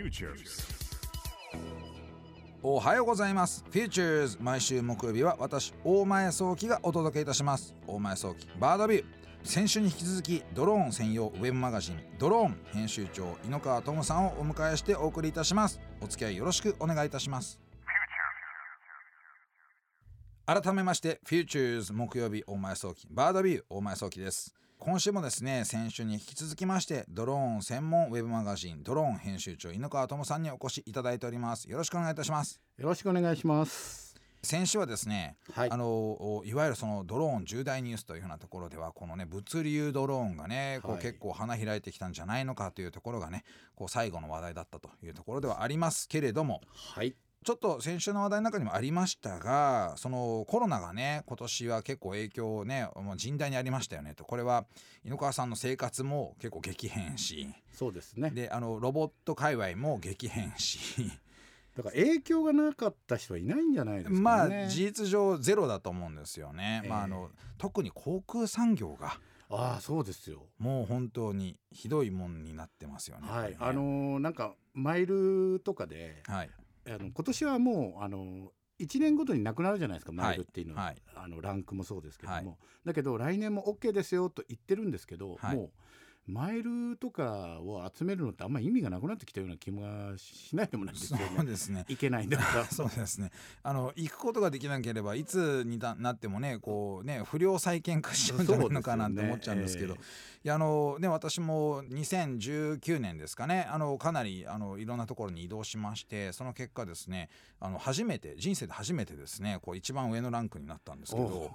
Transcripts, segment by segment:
Futures. おはようございます。Futures 毎週木曜日は私大前早期がお届けいたします。大前早期バードビュー。先週に引き続きドローン専用ウェブマガジンドローン編集長井ノ川智さんをお迎えしてお送りいたします。お付き合いよろしくお願いいたします。改めまして Futures 木曜日大前早期バードビュー大前早期です。今週もですね先週に引き続きましてドローン専門ウェブマガジンドローン編集長井ノ川智さんにお越しいただいておりますよろしくお願いいたしますよろしくお願いします。先週はですね、はいあのおいわゆるそのドローン重大ニュースというふうなところではこのね物流ドローンがねこうはい結構花開いてきたんじゃないのかというところがねこう最後の話題だったというところではありますけれどもはい。ちょっと先週の話題の中にもありましたがそのコロナがね今年は結構影響をねもう甚大にありましたよねとこれは井ノ川さんの生活も結構激変しそうですね。であのロボット界隈も激変しだから影響がなかった人はいないんじゃないですかね。まあ事実上ゼロだと思うんですよね。ええまああの特に航空産業がああそうですよ。もう本当にひどいもんになってますよね。はい。ねあのーなんかマイルとかで、はいあの今年はもうあのー一年ごとになくなるじゃないですかマイルっていうのは、はい。あのランクもそうですけども、はい。だけど来年も OK ですよと言ってるんですけど、はい。もうマイルとかを集めるのってあんまり意味がなくなってきたような気もしないでもないですそよね。うですね。いけないんだから。そうですね。あの行くことができなければいつにななってもねこうね不良債権化しちゃうんじゃないのかなんて思っちゃうんですけど。そうですよねいやあのね私も2019年ですかねあのかなりあのいろんなところに移動しましてその結果ですねあの初めて人生で初めてですねこう一番上のランクになったんですけど。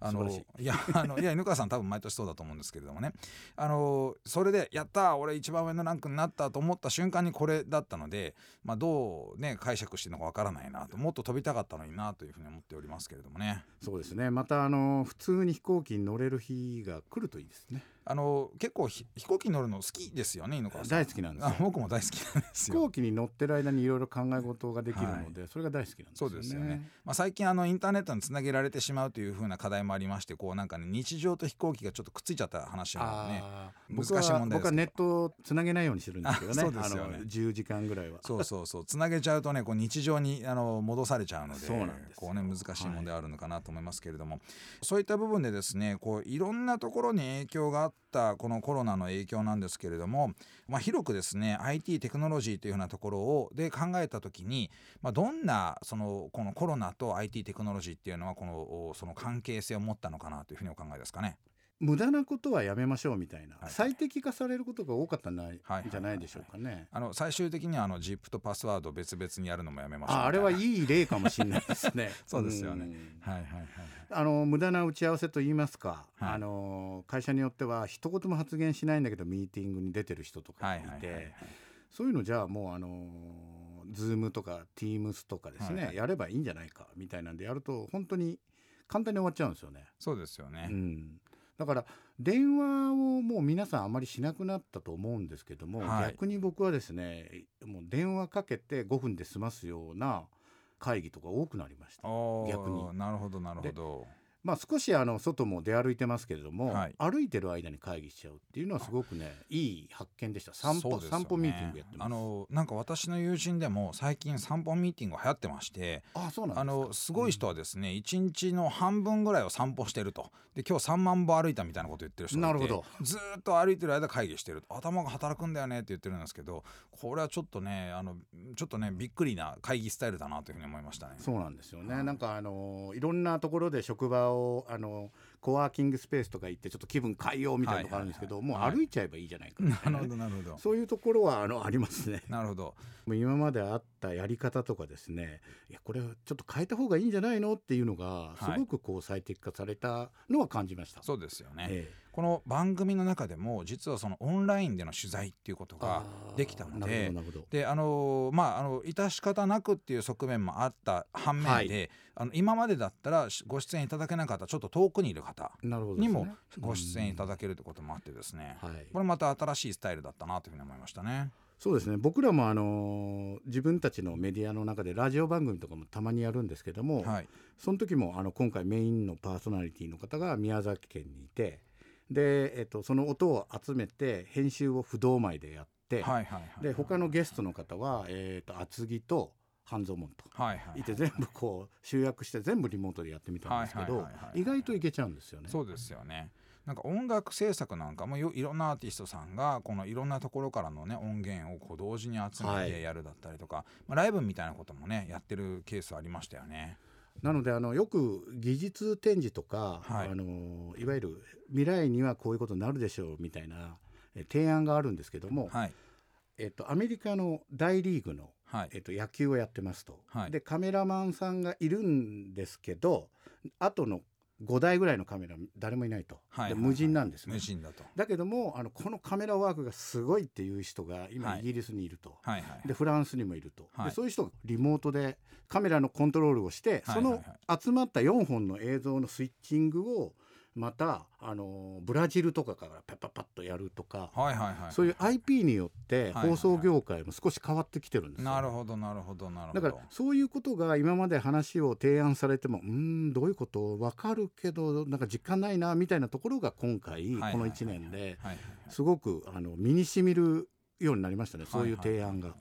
あのい。や あのいや犬川さん多分毎年そうだと思うんですけれどもね。あのそれでやったー俺一番上のランクになったと思った瞬間にこれだったので、まあ、どうね解釈していいのかわからないなともっと飛びたかったのになというふうに思っておりますけれどもね。そうですね。またあの普通に飛行機に乗れる日が来るといいですねあの結構ひ飛行機に乗るの好きですよね犬川さん。大好きなんです僕も大好きなんですよ。飛行機に乗ってる間にいろいろ考え事ができるので、それが大好きなんですそよね。うですよね、まあ、最近あのインターネットにつなげられてしまうというふうな課題もありましてこうなんかね日常と飛行機がちょっとくっついちゃった話がねあー難しい問題です僕はネットをつなげないようにしてるんですけどね。あ そうですよね。あの10時間ぐらいは。そうそうそう。つなげちゃうとねこう日常にあの戻されちゃうのでそうなんですよ。こうね難しい問題あるのかなと思いますけれども、そういった部分でですねこういろんなところに影響があったこのコロナの影響なんですけれども、まあ、広くですね IT テクノロジーというようなところをで考えた時に、まあ、どんなそのこのコロナと IT テクノロジーっていうのはこのその関係性を持ったのかなというふうにお考えですかね。無駄なことはやめましょうみたいな、はい最適化されることが多かったんじゃないはいじゃないでしょうかね。あの最終的にはあの ZIP とパスワードを別々にやるのもやめましょうああれはいい例かもしれないですね。そうですよね。ん。はいはいはいあの無駄な打ち合わせと言いますか、はい。あの会社によっては一言も発言しないんだけどミーティングに出てる人とかはいいて、はいはいはい。そういうのじゃあもうあのズームとかティームスとかですね、はいはい。やればいいんじゃないかみたいなんでやると本当に簡単に終わっちゃうんですよね。そうですよね。うん、だから電話をもう皆さんあまりしなくなったと思うんですけども、はい。逆に僕はですねもう電話かけて5分で済ますような会議とか多くなりました。逆に。なるほどなるほどまあ、少しあの外も出歩いてますけれども、はい。歩いてる間に会議しちゃうっていうのはすごくねいい発見でした。散歩、ね。散歩ミーティングやってます。あのなんか私の友人でも最近散歩ミーティング流行ってましてあそうなんあのすごい人はですね一、日の半分ぐらいを散歩してるとで今日3万歩歩いたみたいなこと言ってる人がいてなるほど。ずーっと歩いてる間会議してると。頭が働くんだよねって言ってるんですけどこれはちょっとねあのちょっとねびっくりな会議スタイルだなというふうに思いましたね。そうなんですよね、はいなんかあのいろんなところで職場をあのコワーキングスペースとか行ってちょっと気分変えようみたいなとこあるんですけど、はいはいはいもう歩いちゃえばいいじゃないかみたないるほどなるほど。そういうところはあのありますね。なるほど。もう今まであったやり方とかですねいやこれちょっと変えた方がいいんじゃないのっていうのがすごくこう最適化されたのは感じました、そうですよね。ええこの番組の中でも実はそのオンラインでの取材っていうことができたのなでであのまああの致し方なくっていう側面もあった反面で、はい。あの今までだったらしご出演いただけなかったちょっと遠くにいる方にもご出演いただけるってこともあってですね、はい。これまた新しいスタイルだったなというふうに思いましたね。そうですね。僕らもあの自分たちのメディアの中でラジオ番組とかもたまにやるんですけども、はい、その時もあの今回メインのパーソナリティの方が宮崎県にいてで、えっと、その音を集めて編集を不動前でやっ、はいはいはい、で他のゲストの方は、えーと、厚木と半蔵門と、はいはい、い。て全部こう集約して全部リモートでやってみたんですけど、意外といけちゃうんですよね。そうですよね。なんか音楽制作なんかもいろんなアーティストさんがこのいろんなところからのね音源をこう同時に集めてやるだったりとか、はい、まあ、ライブみたいなこともねやってるケースありましたよね。なのであのよく技術展示とか、はい、あのいわゆる未来にはこういうことになるでしょうみたいな提案があるんですけども、はい、えっと、アメリカの大リーグの、はい、えっと、野球をやってますと、でカメラマンさんがいるんですけど後の5台ぐらいのカメラ誰もいないと、はい、無人なんですね。無人だと。だけどもあのこのカメラワークがすごいっていう人が今イギリスにいると、はいでフランスにもいると、でそういう人がリモートでカメラのコントロールをして、その集まった4本の映像のスイッチングをまたあのブラジルとかからパッパッパッとやるとか、はいはいはい、そういう IP によって放送業界も少し変わってきてるんですよ、なるほどなるほどなるほど。だからそういうことが今まで話を提案されてもうんどういうこと分かるけどなんか実感ないなみたいなところが今回この1年ですごくあの身にしみるようになりましたねそういう提案が。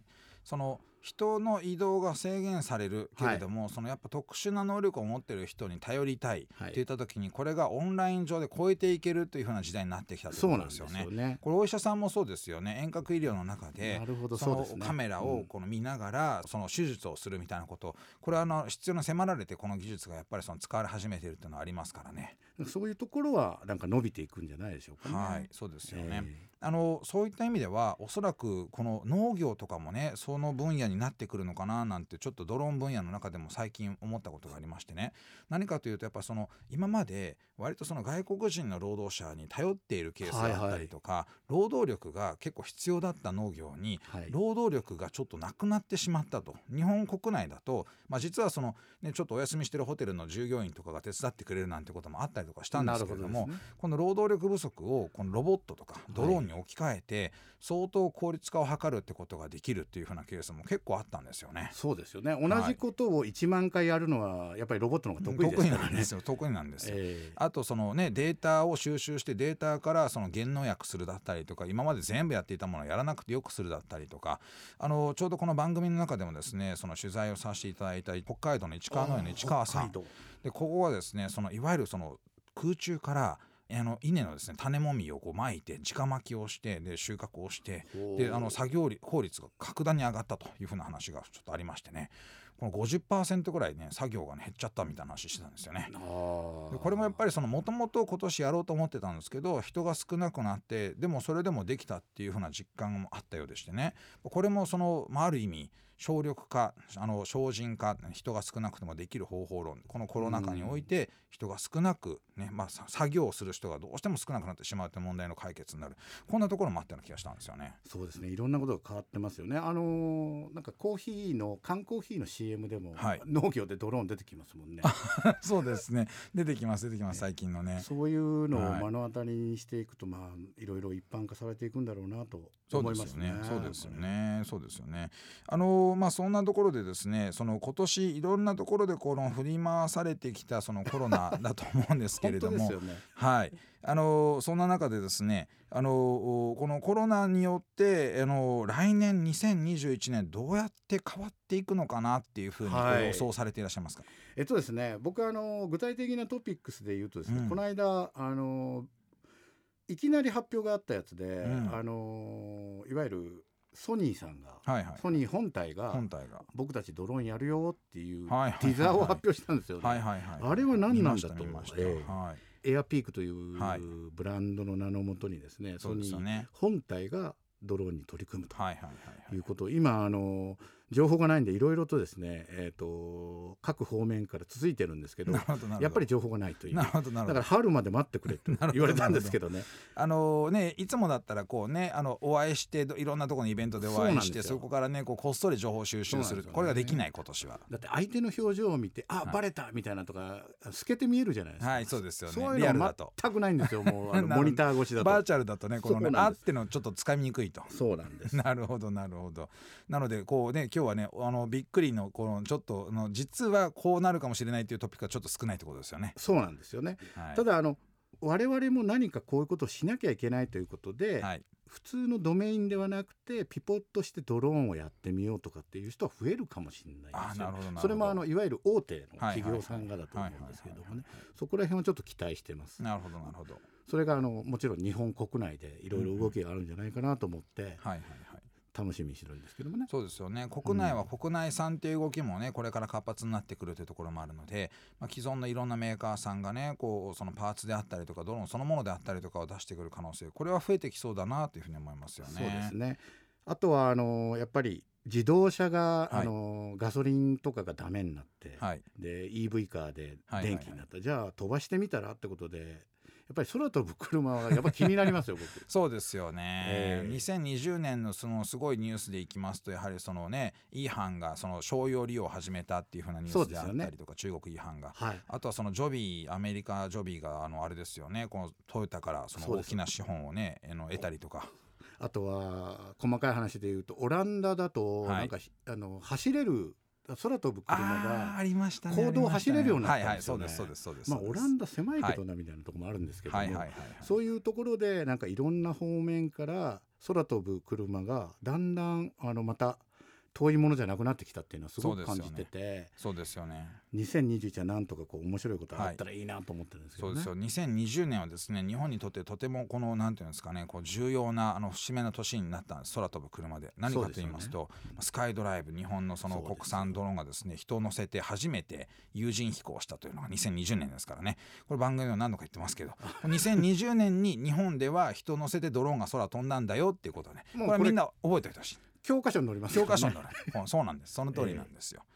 その人の移動が制限されるけれども、はい、そのやっぱ特殊な能力を持ってる人に頼りたいってい。った時に、これがオンライン上で超えていけるというふうな時代になってきたということですよね。ね。これお医者さんもそうですよね。遠隔医療の中でそのカメラをこの見ながらその手術をするみたいなことこれはあの必要な迫られてこの技術がやっぱりその使われ始めているというのはありますからね。そういうところはなんか伸びていくんじゃないでしょうか、ね、はいそうですよね。えーあのそういった意味ではおそらくこの農業とかもねその分野になってくるのかななんてちょっとドローン分野の中でも最近思ったことがありましてね。何かというとやっぱその今まで割とその外国人の労働者に頼っているケースだったりとか、はいはい、労働力が結構必要だった農業に労働力がちょっとなくなってしまったと。日本国内だと、まあ、実はその、ね、ちょっとお休みしてるホテルの従業員とかが手伝ってくれるなんてこともあったりとかしたんですけれども、ね、この労働力不足をこのロボットとかドローンに置き換えて、相当効率化を図るってことができるっていうふうなケースも結構あったんですよね。そうですよね。同じことを1万回やるのはやっぱりロボットの方が得意ね。得意なんですよ得意なんです。よ、え。ー、あとそのねデータを収集してデータからその減農薬するだったりとか今まで全部やっていたものをやらなくてよくするだったりとかあのちょうどこの番組の中でもですねその取材をさせていただいた北海道の市川農園の市川さん。でここはですねそのいわゆるその空中からあの稲のですね種もみをこう巻いて直巻きをしてで収穫をしてであの作業効率が格段に上がったというふうな話がちょっとありましてねこの50%ぐらいね作業が、ね、減っちゃったみたいな話してたんですよね。でこれもやっぱりもともと今年やろうと思ってたんですけど人が少なくなってでもそれでもできたっていうふうな実感もあったようでしてねこれもその、まあ、ある意味省力化あの精進化人が少なくてもできる方法論このコロナ禍において人が少なく、ねまあ、作業をする人がどうしても少なくなってしまうという問題の解決になるこんなところもあったような気がしたんですよね。そうですねいろんなことが変わってますよね。あのー、なんかコーヒーの缶コーヒーの CM でも、はい、農業でドローン出てきますもんね。そうですね出てきます出てきます最近のね。そういうのを目の当たりにしていくと、はい、まあいろいろ一般化されていくんだろうなと思いますね。そうですよね。そうですよね。あのー、まあそんなところでですねその今年いろんなところでこの振り回されてきたそのコロナだと思うんですけれども、ね、はいあのそんな中でですねあのこのコロナによってあの来年2021年どうやって変わっていくのかなっていうふうに予想されていらっしゃいますか、はい、えっとですね僕あの具体的なトピックスで言うとですね、うん、この間あのいきなり発表があったやつで、うん、あのいわゆるソニーさんが、はいはい、ソニー本体が僕たちドローンやるよっていうティザーを発表したんですよね。あれは何なんだと思いました、えーはい、エアピークというブランドの名のもとにですね、ソニー本体がドローンに取り組むということを今あの情報がないんでいろいろとですね、えーと、各方面から続いてるんですけどやっぱり情報がないという。だから春まで待ってくれと 言われたんですけどね。あのねいつもだったらこうねあのお会いしていろんなところのイベントでお会いしてそこからねこうこっそり情報収集する、ね、これができない今年は。だって相手の表情を見てあ、はい、バレたみたいなとか透けて見えるじゃないですか。はいそうですよね。そういうのは全くないんですよもうあの モニター越しだと。バーチャルだとねこのねあってのちょっとつかみにくいと。そうなんです。なるほどなるほど。なのでこうね今日はねあのびっくりのこのちょっとの実はこうなるかもしれないというトピックがちょっと少ないってことですよね。そうなんですよね、はい、ただあの我々も何かこういうことをしなきゃいけないということで、はい、普通のドメインではなくてピポットしてドローンをやってみようとかっていう人は増えるかもしれないですよ。それもあのいわゆる大手の企業さんがだと思うんですけどもねそこら辺はちょっと期待してます。なるほどなるほど。それがあのもちろん日本国内でいろいろ動きがあるんじゃないかなと思って、はいはいはい楽しみにしてるんですけどもね。そうですよね。国内は国内産っていう動きもねこれから活発になってくるというところもあるので、まあ、既存のいろんなメーカーさんがねこうそのパーツであったりとかドローンそのものであったりとかを出してくる可能性これは増えてきそうだなというふうに思いますよね。そうですね。あとはあのやっぱり自動車が、はい、あのガソリンとかがダメになって、はい、で EV カーで電気になった、はいはいはい、じゃあ飛ばしてみたら？ってことでやっぱり空飛ぶ車はやっぱ気になりますよ僕。そうですよね、えー、2020年のそのすごいニュースでいきますとやはりそのねイーハンがその商用利用を始めたっていうふうなニュースであったりとか、ね、中国イーハンが、はい、あとはそのジョビーアメリカジョビーがあのあれですよね。このトヨタからその大きな資本をねの得たりとか。あとは細かい話で言うとオランダだとなんか、はい、あの走れる空飛ぶ車が公道を走れるようになったんですよね。まあオランダ狭いけどなみたいなところもあるんですけども、そういうところでなんかいろんな方面から空飛ぶ車がだんだんあのまた遠いものじゃなくなってきたっていうのはすごく感じててそうですよね。2021はなんとかこう面白いことがあったらいいなと思ってるんですけど、ね。はい、そうですよ。2020年はですね日本にとってとてもこのなんていうんですかねこう重要なあの節目の年になった空飛ぶ車で。何かと言いますと、ね、スカイドライブ日本のその国産ドローンがですね人を乗せて初めて有人飛行したというのが2020年ですからね。これ番組では何度か言ってますけど2020年に日本では人を乗せてドローンが空飛んだんだよっていうことはねこれはみんな覚えておいてほしい。教科書に載ります、ね、教科書に載る。そうなんです。その通りなんですよ、え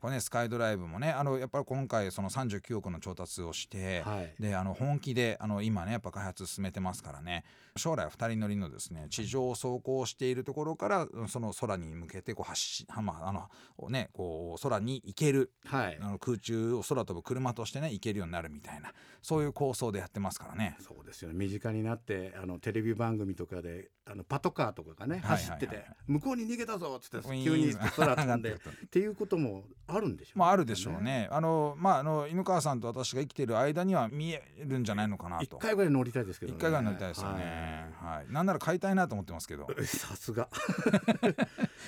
これねスカイドライブもねあのやっぱり今回その39億の調達をして、はい、であの本気であの今ねやっぱ開発進めてますからね。将来2人乗りのですね地上を走行しているところからその空に向けてこう発し、まあ、あのねこう空に行ける、はい、あの空中を空飛ぶ車としてね行けるようになるみたいなそういう構想でやってますからね。そうですよね。身近になってあのテレビ番組とかであのパトカーとかがね走ってて、向こうに逃げたぞっつって急に空飛んで っていうこともあるんでしょう、ね、まああるでしょうね。あのまああの犬川さんと私が生きてる間には見えるんじゃないのかなと。一回ぐらい乗りたいですけど、ね。一回ぐらい乗りたいですよね。はい。はい、なんなら買いたいなと思ってますけど。さすが。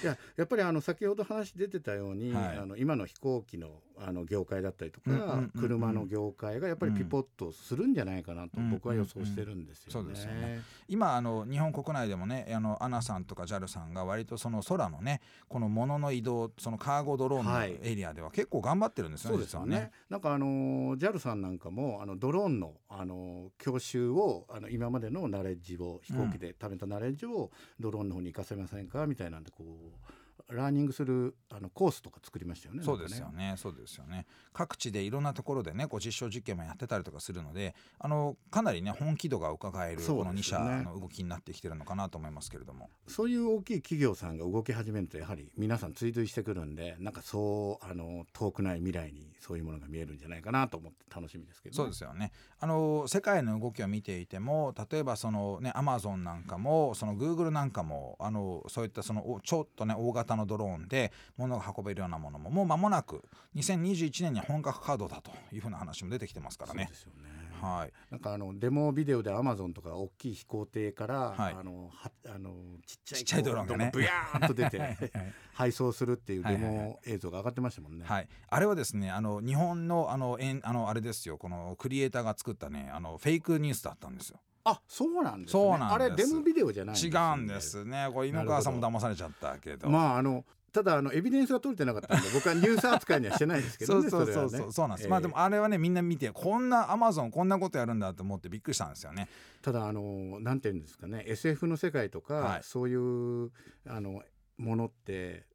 いややっぱりあの先ほど話出てたように、はい、あの今の飛行機のあの業界だったりとか、車の業界がやっぱりピポッとするんじゃないかなと僕は予想してるんですよね。今あの日本国内でもねあのアナさんとか JAL さんが割とその空のねこの物の移動そのカーゴドローンのエリアでは結構頑張ってるんですよね。そうですよね。なんかあの JAL さんなんかもあのドローンのあの教習をあの今までのナレッジを飛行機で貯めたナレッジをドローンの方に行かせませんか？みたいなんでこう。ラーニングするあのコースとか作りましたよね。そうですよね。そうですよね。各地でいろんなところでね、こう実証実験もやってたりとかするので、あのかなりね本気度が伺えるこの2社の動きになってきてるのかなと思いますけれども。そういう大きい企業さんが動き始めるとやはり皆さん追随してくるんで、なんかそうあの遠くない未来にそういうものが見えるんじゃないかなと思って楽しみですけど、ね、そうですよね。あの世界の動きを見ていても、例えばそのねアマゾンなんかも、そのグーグルなんかもあのそういったそのちょっとね大型のドローンで物が運べるようなものももう間もなく2021年に本格稼働だというふうな話も出てきてますからね。ですよね。はい、なんかあのデモビデオでアマゾンとか大きい飛行艇から、はい、あのはあのちっちゃいちっちゃいドローンがね。ブヤーンと出て配送するっていうデモ映像が上がってましたもんね。はい、あれはですねあの日本のあのえんあのあれですよ。このクリエイターが作ったねあのフェイクニュースだったんですよ。あそうなんです、ね、そうなんあれデモビデオじゃない、ね、違うんですね。これ犬川さんも騙されちゃったけど。まああのただあのエビデンスが取れてなかったんで 僕はニュース扱いにはしてないですけど、ね、そうそうそうそう、ね、そうなんです、えー、まあでもあれはねみんな見てこんなアマゾンこんなことやるんだと思ってびっくりしたんですよね。ただあのなんていうんですかね SF の世界とか、はい、そういうあのものって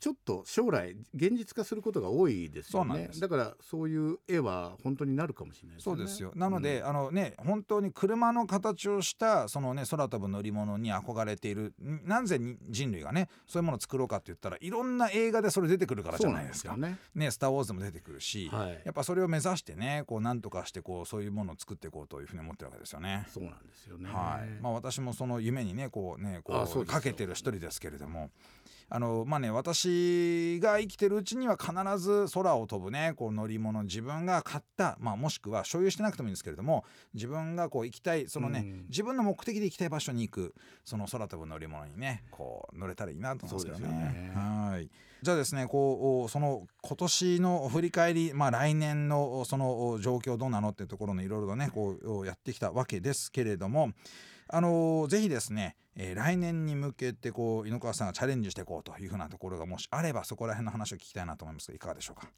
ちょっと将来現実化することが多いですよね。だからそういう絵は本当になるかもしれない、ね、そうですよ。なので、うん、あのね本当に車の形をしたそのね空飛ぶ乗り物に憧れているなぜ人類がねそういうものを作ろうかって言ったらいろんな映画でそれ出てくるからじゃないですか。ね。ねスター・ウォーズでも出てくるし、はい、やっぱそれを目指してねこうなんとかしてこうそういうものを作っていこうというふうに思ってるわけですよね。そうなんですよね。はい。まあ私もその夢にねこうねこうかけてる一人ですけれどもあのまあね私が生きてるうちには必ず空を飛ぶねこう乗り物自分が買った、まあ、もしくは所有してなくてもいいんですけれども自分がこう行きたいそのね、うん、自分の目的で行きたい場所に行くその空飛ぶ乗り物にねこう乗れたらいいなと思うんですけどね。ね。はい。じゃあですねこうその今年の振り返り、まあ、来年のその状況どうなのっていうところのいろいろとねこうやってきたわけですけれどもあのぜひですね、えー、来年に向けてこう井ノ川さんがチャレンジしていこうというふうなところがもしあればそこら辺の話を聞きたいなと思いますがいかがでしょうか？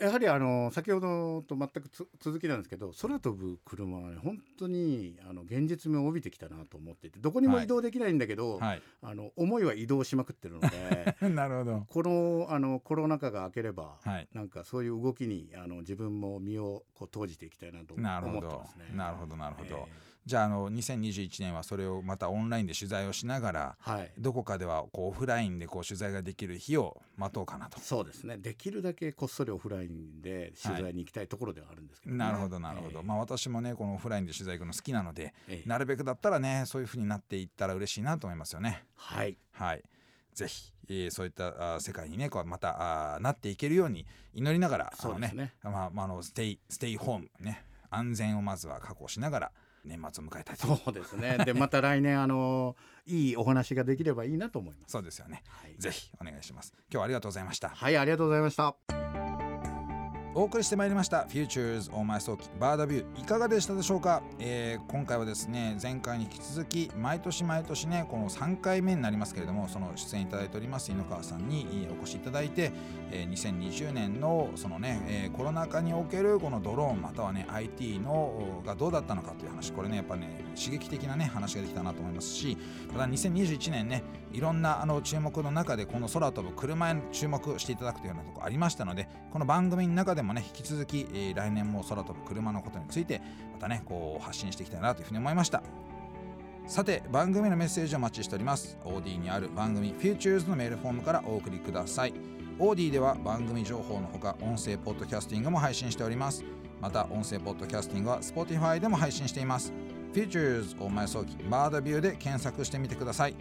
やはりあの先ほどと全く続きなんですけど空飛ぶ車は、ね、本当にあの現実味を帯びてきたなと思っていてどこにも移動できないんだけど、はい、あの思いは移動しまくってるので なるほど。このあのコロナ禍が明ければ、はい、なんかそういう動きにあの自分も身をこう投じていきたいなと思ってますね。なるほどなるほど、えーじゃああの2021年はそれをまたオンラインで取材をしながら、はい、どこかではこうオフラインでこう取材ができる日を待とうかなと。そうですね。できるだけこっそりオフラインで取材に行きたいところではあるんですけど、ね。はい、なるほどなるほど、えー、まあ私もねこのオフラインで取材行くの好きなので、えー、なるべくだったらねそういうふうになっていったら嬉しいなと思いますよね。はい。はい。ぜひ、えー、そういったあ世界にねこうまたあなっていけるように祈りながらそうですね。まあ、まあ、あのステイステイホームね安全をまずは確保しながら年末を迎えたいと。そうですね。でまた来年あのいいお話ができればいいなと思います。そうですよね、はい、ぜひお願いします。今日はありがとうございました。はいありがとうございましたお送りしてまいりました Futures on My s o k バーダビューいかがでしたでしょうか、えー、今回はですね前回に引き続き毎年毎年ねこの3回目になりますけれどもその出演いただいております井ノ川さんにお越しいただいて、えー、2020年のそのね、えー、コロナ禍におけるこのドローンまたはね IT のがどうだったのかという話これねやっぱね刺激的なね話ができたなと思いますしまた2021年ねいろんなあの注目の中でこの空飛ぶ車へ注目していただくというようなとこありましたのでこの番組の中ででもね引き続き、えー、来年も空飛ぶ車のことについてまたねこう発信していきたいなというふうに思いました。さて番組のメッセージをお待ちしております。OD にある番組 Futures のメールフォームからお送りください。OD では番組情報のほか音声ポッドキャスティングも配信しております。また音声ポッドキャスティングは Spotify でも配信しています。Futures 大前早期バーダビューで検索してみてください。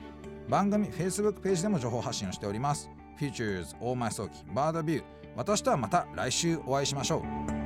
番組 Facebook ページでも情報発信をしております。Futures 大前早期バーダビュー。私とはまた来週お会いしましょう。